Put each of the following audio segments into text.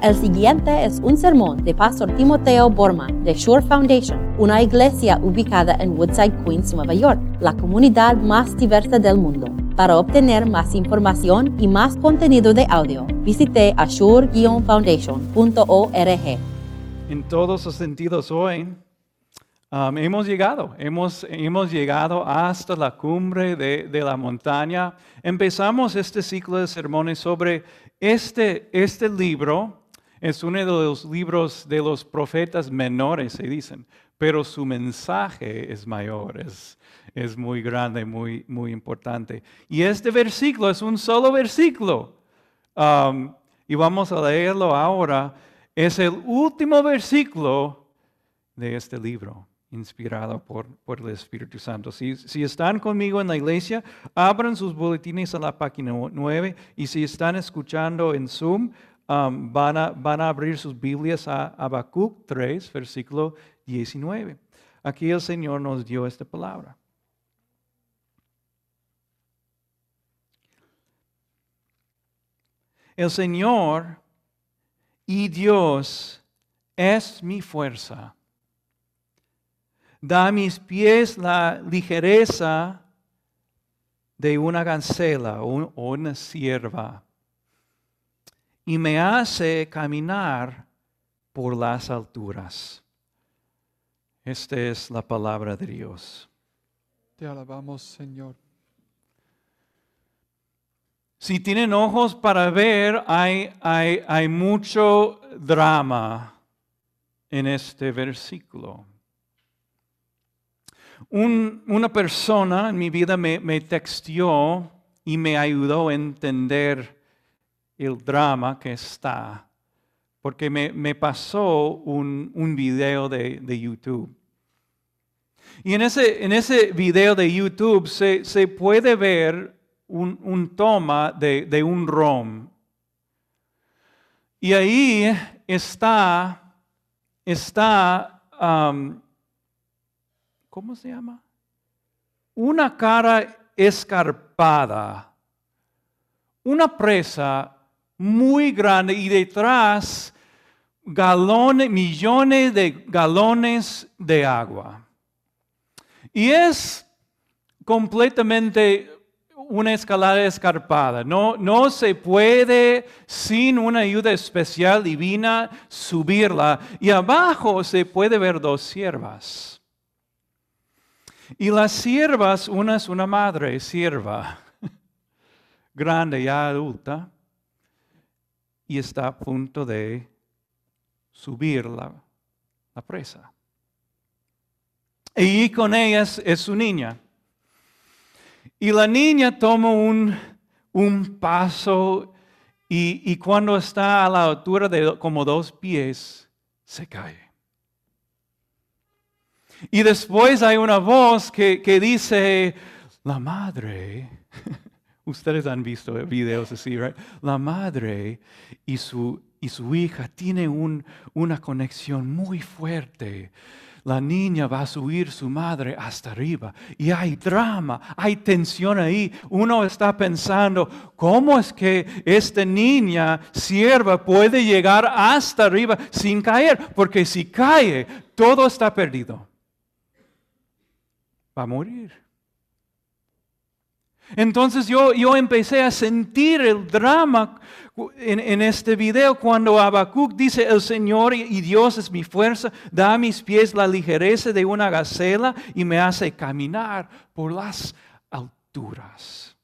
El siguiente es un sermón de Pastor Timoteo Borman de Shore Foundation, una iglesia ubicada en Woodside, Queens, Nueva York, la comunidad más diversa del mundo. Para obtener más información y más contenido de audio, visite ashore-foundation.org. En todos los sentidos hoy um, hemos llegado, hemos, hemos llegado hasta la cumbre de, de la montaña. Empezamos este ciclo de sermones sobre este, este libro es uno de los libros de los profetas menores, se dicen, pero su mensaje es mayor, es, es muy grande, muy, muy importante. Y este versículo es un solo versículo. Y vamos a leerlo ahora. Es el último versículo de este libro, inspirado por, por el Espíritu Santo. Si, si, están conmigo en la iglesia, abran sus boletines a la página 9 y si están escuchando en Zoom, Um, van, a, van, a, abrir sus Biblias a Habacuc 3, versículo 19. Aquí el Señor nos dio esta palabra. El Señor y Dios es mi fuerza. Da a mis pies la ligereza de una gancela o una sierva y me hace caminar por las alturas. Esta es la palabra de Dios. Te alabamos, Señor. Si tienen ojos para ver, hay, hay, hay mucho drama en este versículo. una persona en mi vida me, me textió y me ayudó a entender el drama que está, porque me, pasó un, un video de, YouTube. Y en ese, en ese video de YouTube se, puede ver un, toma de, un rom. Y ahí está, está, ¿cómo se llama? Una cara escarpada, una presa muy grande y detrás galones, millones de galones de agua. Y es completamente una escalada escarpada. No, no se puede sin una ayuda especial divina subirla. Y abajo se puede ver dos siervas. Y las siervas, una es una madre sierva, grande ya adulta, y está a punto de subir la, presa. Y con ella es, su niña. Y la niña toma un, un paso y, cuando está a la altura de como dos pies, se cae. Y después hay una voz que, que dice, la madre Ustedes han visto videos así, right? La madre y su, y su hija tienen una conexión muy fuerte. La niña va a subir su madre hasta arriba y hay drama, hay tensión ahí. Uno está pensando, ¿cómo es que esta niña sierva puede llegar hasta arriba sin caer? Porque si cae, todo está perdido. Va a morir. Entonces yo, yo empecé a sentir el drama en, este video cuando Habacuc dice, el Señor y Dios es mi fuerza, da a mis pies la ligereza de una gacela y me hace caminar por las alturas.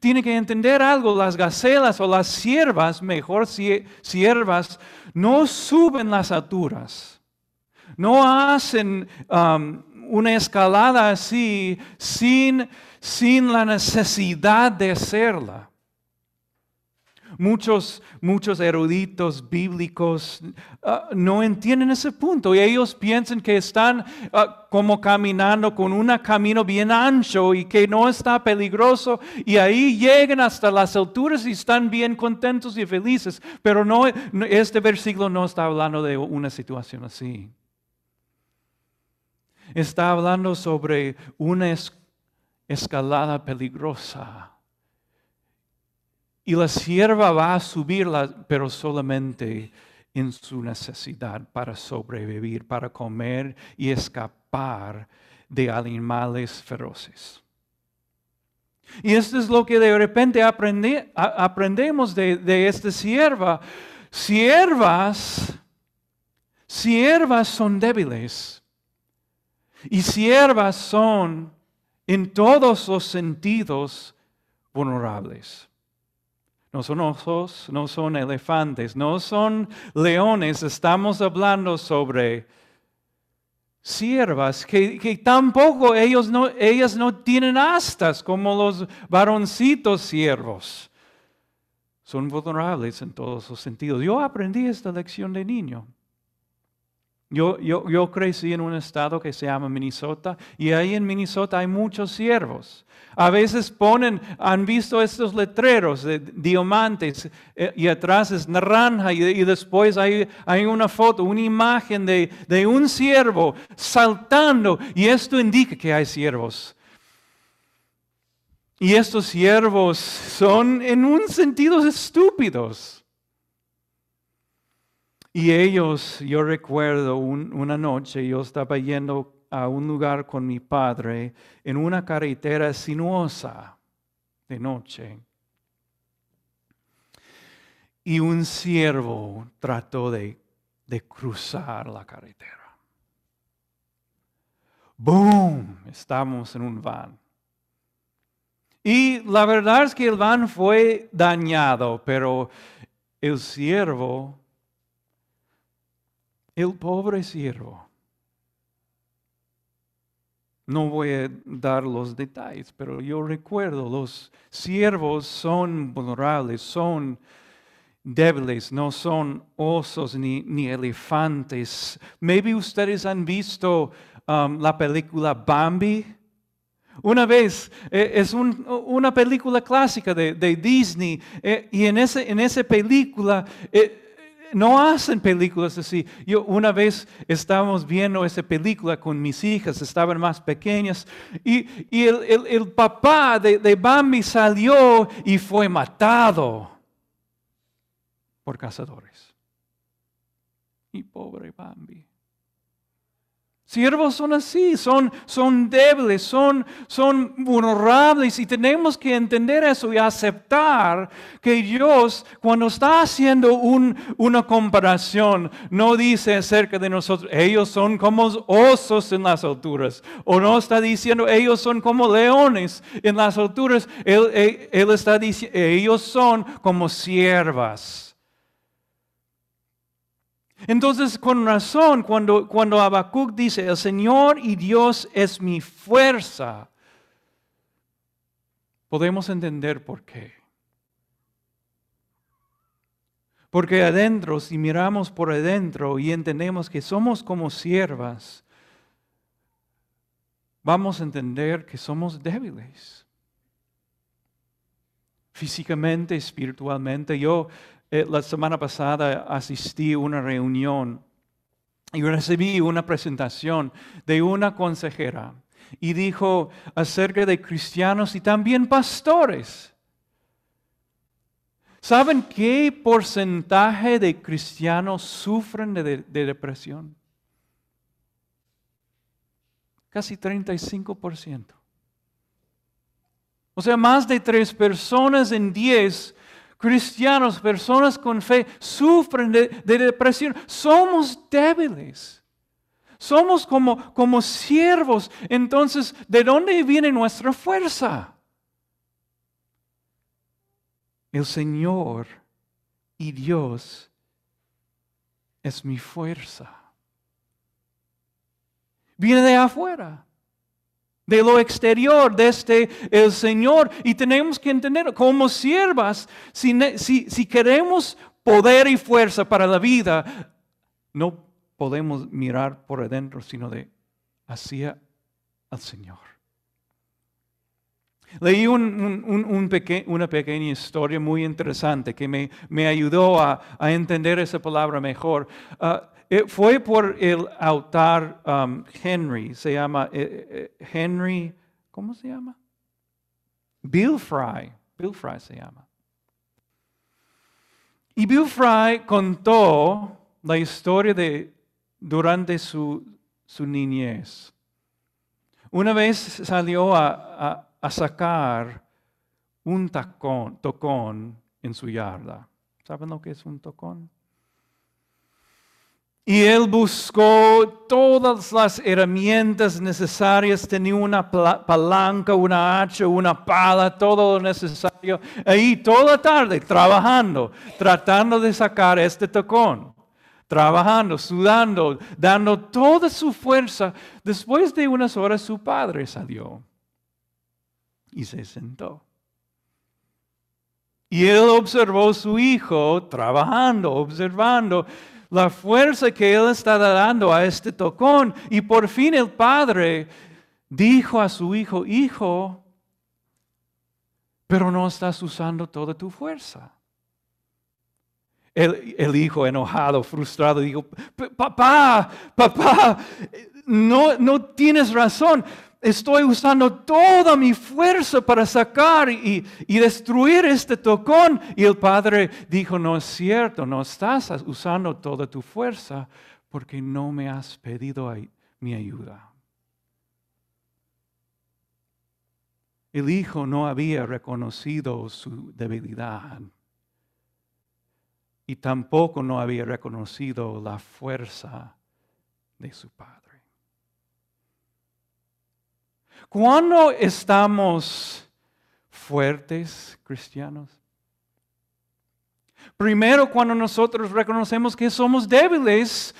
Tiene que entender algo, las gacelas o las siervas, mejor siervas, no suben las alturas, no hacen una escalada así sin sin la necesidad de hacerla. Muchos, muchos eruditos bíblicos ah, no entienden ese punto y ellos piensan que están ah, como caminando con un camino bien ancho y que no está peligroso y ahí llegan hasta las alturas y están bien contentos y felices. Pero no, este versículo no está hablando de una situación así. Está hablando sobre una escuela escalada peligrosa y la sierva va a subirla, pero solamente en su necesidad para sobrevivir, para comer y escapar de animales feroces. Y esto es lo que de repente aprendemos de, de esta sierva. Siervas, siervas son débiles. Y siervas son en todos los sentidos vulnerables. No son osos, no son elefantes, no son leones. Estamos hablando sobre siervas que, tampoco ellos no, ellas no tienen astas como los varoncitos siervos. Son vulnerables en todos los sentidos. Yo aprendí esta lección de niño. Yo, yo, yo, crecí en un estado que se llama Minnesota y ahí en Minnesota hay muchos siervos. A veces ponen, han visto estos letreros de diamantes eh, y atrás es naranja y, después hay, hay, una foto, una imagen de, de un siervo saltando y esto indica que hay siervos. Y estos siervos son en un sentido estúpidos. Y ellos, yo recuerdo una noche, yo estaba yendo a un lugar con mi padre en una carretera sinuosa de noche. Y un siervo trató de, de cruzar la carretera. ¡Boom! Estamos en un van. Y la verdad es que el van fue dañado, pero el siervo el pobre siervo. No voy a dar los detalles, pero yo recuerdo, los siervos son vulnerables, son débiles, no son osos ni, ni elefantes. Maybe ustedes han visto um, la película Bambi. Una vez, eh, es una película clásica de, Disney, eh, y en, ese, en esa película eh, no hacen películas así. Yo una vez estábamos viendo esa película con mis hijas, estaban más pequeñas, y, el, papá de, de Bambi salió y fue matado por cazadores. Y pobre Bambi. Siervos son así, son, son débiles, son, son vulnerables y tenemos que entender eso y aceptar que Dios cuando está haciendo una comparación no dice acerca de nosotros, ellos son como osos en las alturas o no está diciendo ellos son como leones en las alturas, Él, él está diciendo ellos son como siervas. Entonces, con razón, cuando, cuando Habacuc dice, el Señor y Dios es mi fuerza, podemos entender por qué. Porque adentro, si miramos por adentro y entendemos que somos como siervas, vamos a entender que somos débiles. Físicamente, espiritualmente. Yo eh, la semana pasada asistí a una reunión y recibí una presentación de una consejera y dijo acerca de cristianos y también pastores. ¿Saben qué porcentaje de cristianos sufren de, de depresión? Casi 35%. O sea, más de tres personas en diez cristianos, personas con fe, sufren de, depresión. Somos débiles. Somos como, como siervos. Entonces, ¿de dónde viene nuestra fuerza? El Señor y Dios es mi fuerza. Viene de afuera de lo exterior, desde el Señor. Y tenemos que entender, como siervas, si, si, queremos poder y fuerza para la vida, no podemos mirar por adentro, sino de hacia al Señor. Leí un, una pequeña historia muy interesante que me, me ayudó a, a, entender esa palabra mejor. Ah, fue por el autor um, Henry, se llama eh, eh, Henry, ¿cómo se llama? Bill Fry, Bill Fry se llama. Y Bill Fry contó la historia de durante su, su niñez. Una vez salió a, a, sacar un tacón, tocón en su yarda. ¿Saben lo que es un tocón? Y él buscó todas las herramientas necesarias, tenía una palanca, una hacha, una pala, todo lo necesario. Ahí toda la tarde trabajando, tratando de sacar este tocón. Trabajando, sudando, dando toda su fuerza. Después de unas horas su padre salió y se sentó. Y él observó a su hijo trabajando, observando la fuerza que él está dando a este tocón. Y por fin el padre dijo a su hijo, hijo, pero no estás usando toda tu fuerza. El, hijo enojado, frustrado, dijo, papá, papá, no, no tienes razón estoy usando toda mi fuerza para sacar y, destruir este tocón. Y el padre dijo, no es cierto, no estás usando toda tu fuerza porque no me has pedido mi ayuda. El hijo no había reconocido su debilidad y tampoco no había reconocido la fuerza de su padre. ¿Cuándo estamos fuertes cristianos? Primero cuando nosotros reconocemos que somos débiles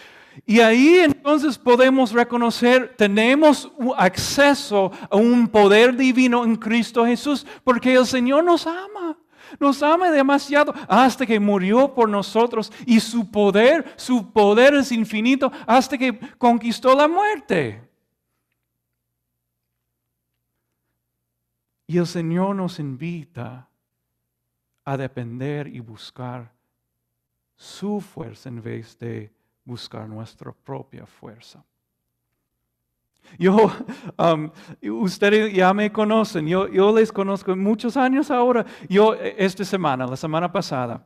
y ahí entonces podemos reconocer, tenemos acceso a un poder divino en Cristo Jesús, porque el Señor nos ama. Nos ama demasiado hasta que murió por nosotros y su poder, su poder es infinito hasta que conquistó la muerte. Y el Señor nos invita a depender y buscar su fuerza en vez de buscar nuestra propia fuerza. Yo, um, ustedes ya me conocen, yo, yo les conozco muchos años ahora. Yo, esta semana, la semana pasada,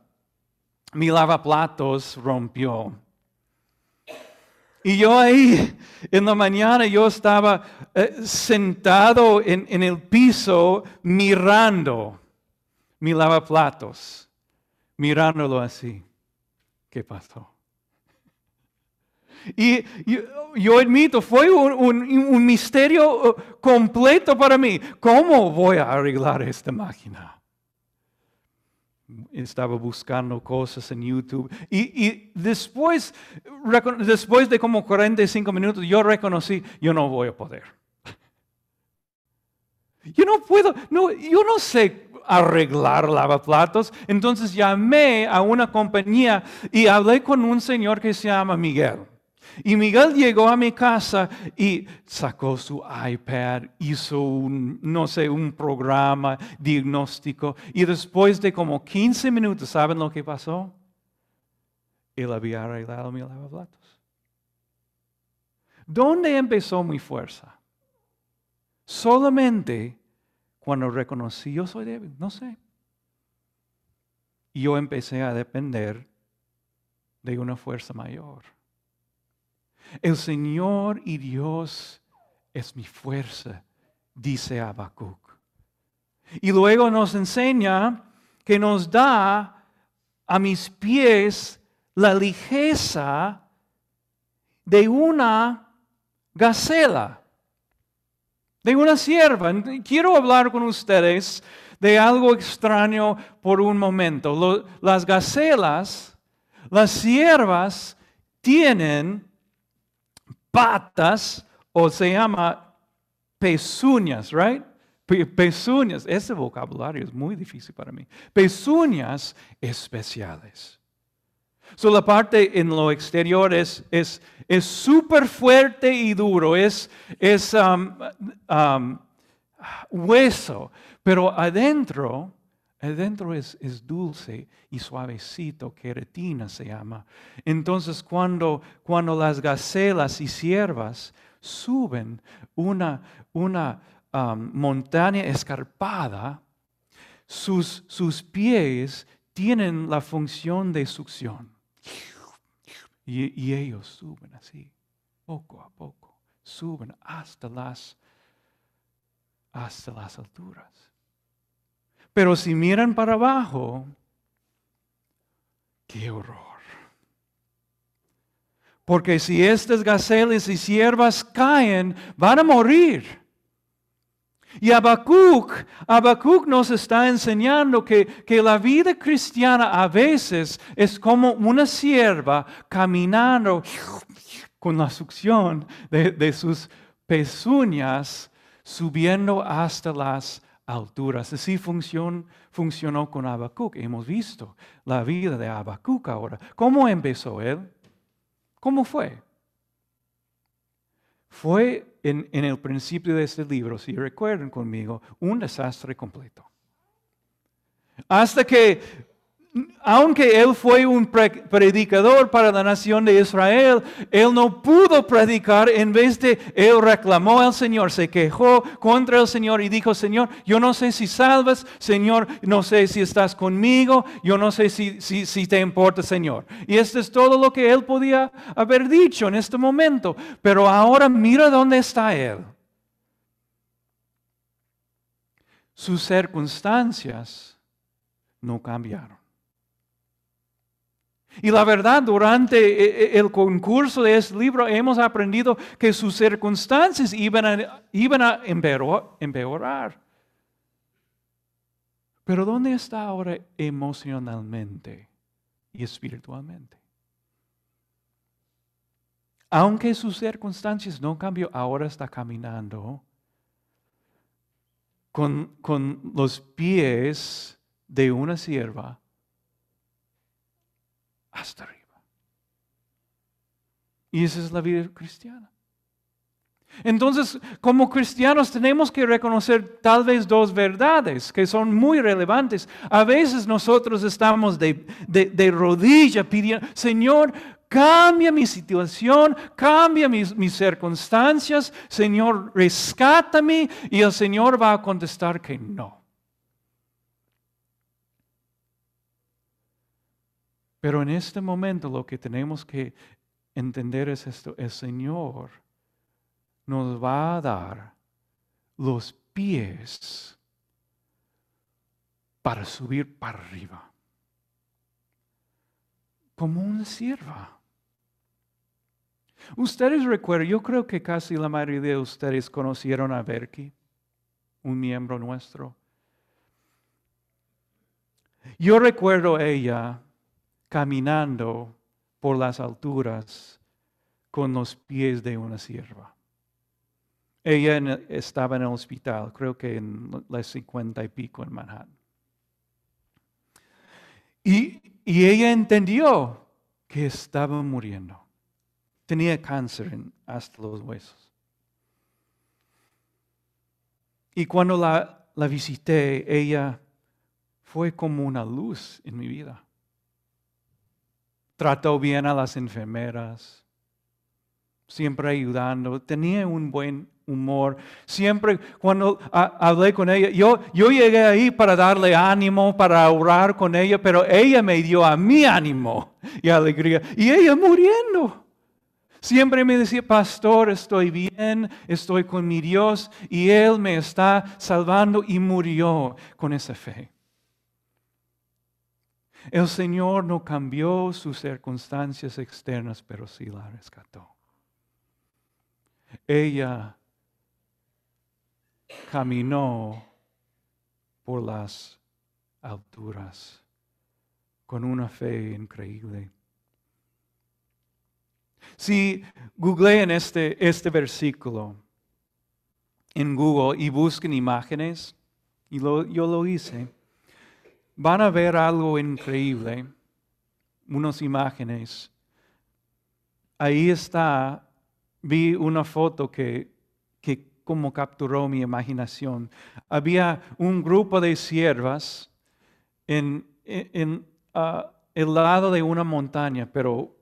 mi lavaplatos rompió. Y yo ahí, en la mañana, yo estaba eh, sentado en, en, el piso mirando mi lavaplatos, mirándolo así. ¿Qué pasó? Y yo, admito, fue un, un misterio uh, completo para mí. ¿Cómo voy a arreglar esta máquina? Estaba buscando cosas en YouTube. Y, después, después de como 45 minutos, yo reconocí, yo no voy a poder. Yo no puedo, no, yo no sé arreglar lavaplatos. Entonces llamé a una compañía y hablé con un señor que se llama Miguel. Y Miguel llegó a mi casa y sacó su iPad, hizo un, no sé, un programa diagnóstico. Y después de como 15 minutos, ¿saben lo que pasó? Él había arreglado mi lavaplatos. ¿Dónde empezó mi fuerza? Solamente cuando reconocí yo soy débil, no sé. Y yo empecé a depender de una fuerza mayor. El Señor y Dios es mi fuerza, dice Habacuc. Y luego nos enseña que nos da a mis pies la ligeza de una gacela, de una sierva. Quiero hablar con ustedes de algo extraño por un momento. las gacelas, las siervas, tienen patas o se llama pezuñas, right? Pezuñas, ese vocabulario es muy difícil para mí. Pezuñas especiales. So, la parte en lo exterior es súper fuerte y duro, es, es um, um, hueso, pero adentro Adentro es, es, dulce y suavecito, queratina se llama. Entonces cuando, cuando las gacelas y siervas suben una, una um, montaña escarpada, sus, sus pies tienen la función de succión. Y, y ellos suben así, poco a poco, suben hasta las, hasta las alturas. Pero si miran para abajo, qué horror. Porque si estas gacelas y siervas caen, van a morir. Y Habacuc, Habacuc nos está enseñando que, que, la vida cristiana a veces es como una sierva caminando con la succión de, de sus pezuñas subiendo hasta las alturas. Así funcionó, funcionó con Habacuc. Hemos visto la vida de Habacuc ahora. ¿Cómo empezó él? ¿Cómo fue? Fue en, el principio de este libro, si recuerdan conmigo, un desastre completo. Hasta que aunque él fue un predicador para la nación de Israel, él no pudo predicar en vez de, él reclamó al Señor, se quejó contra el Señor y dijo, Señor, yo no sé si salvas, Señor, no sé si estás conmigo, yo no sé si, te importa, Señor. Y esto es todo lo que él podía haber dicho en este momento. Pero ahora mira dónde está él. Sus circunstancias no cambiaron. Y la verdad, durante eh, eh, el concurso de este libro hemos aprendido que sus circunstancias iban a, empeorar. Pero ¿dónde está ahora emocionalmente y espiritualmente? Aunque sus circunstancias no cambió, ahora está caminando con, con los pies de una sierva hasta arriba. Y esa es la vida cristiana. Entonces, como cristianos tenemos que reconocer tal vez dos verdades que son muy relevantes. A veces nosotros estamos de, de, rodilla pidiendo, Señor, cambia mi situación, cambia mis, mis circunstancias, Señor, rescátame. Y el Señor va a contestar que no. Pero en este momento lo que tenemos que entender es esto, el Señor nos va a dar los pies para subir para arriba, como una sierva. Ustedes recuerdan, yo creo que casi la mayoría de ustedes conocieron a Berky, un miembro nuestro. Yo recuerdo ella caminando por las alturas con los pies de una sierva. Ella estaba en el hospital, creo que en las cincuenta y pico en Manhattan. Y, ella entendió que estaba muriendo. Tenía cáncer en, hasta los huesos. Y cuando la visité, ella fue como una luz en mi vida trató bien a las enfermeras, siempre ayudando, tenía un buen humor. Siempre cuando hablé con ella, yo, yo llegué ahí para darle ánimo, para orar con ella, pero ella me dio a mí ánimo y alegría. Y ella muriendo. Siempre me decía, pastor, estoy bien, estoy con mi Dios y Él me está salvando y murió con esa fe. El Señor no cambió sus circunstancias externas, pero sí la rescató. Ella caminó por las alturas con una fe increíble. Si googleen este, este versículo en Google y busquen imágenes, y yo lo hice, van a ver algo increíble, unas imágenes. Ahí está, vi una foto que, que como capturó mi imaginación. Había un grupo de siervas en, en, ah, el lado de una montaña, pero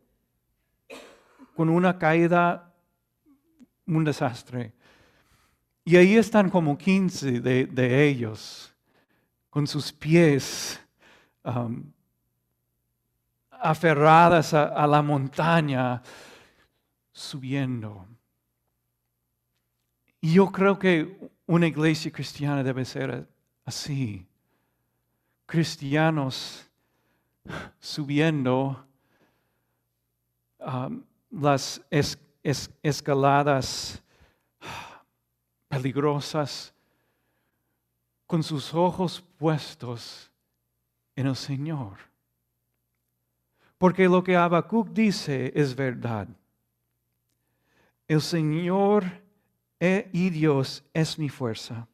con una caída, un desastre. Y ahí están como 15 de, de ellos con sus pies aferradas a, la montaña, subiendo. Y yo creo que una iglesia cristiana debe ser así. Cristianos subiendo las es- es- escaladas peligrosas con sus ojos puestos en el Señor. Porque lo que Habacuc dice es verdad. El Señor eh, y Dios es mi fuerza.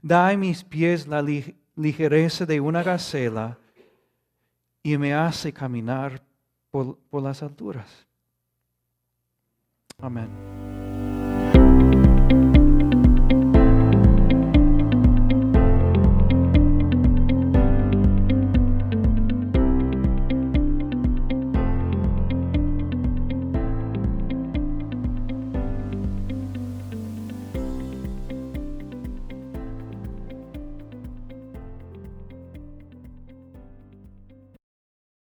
Da a mis pies la li- ligereza de una gacela y me hace caminar por las alturas. Amén.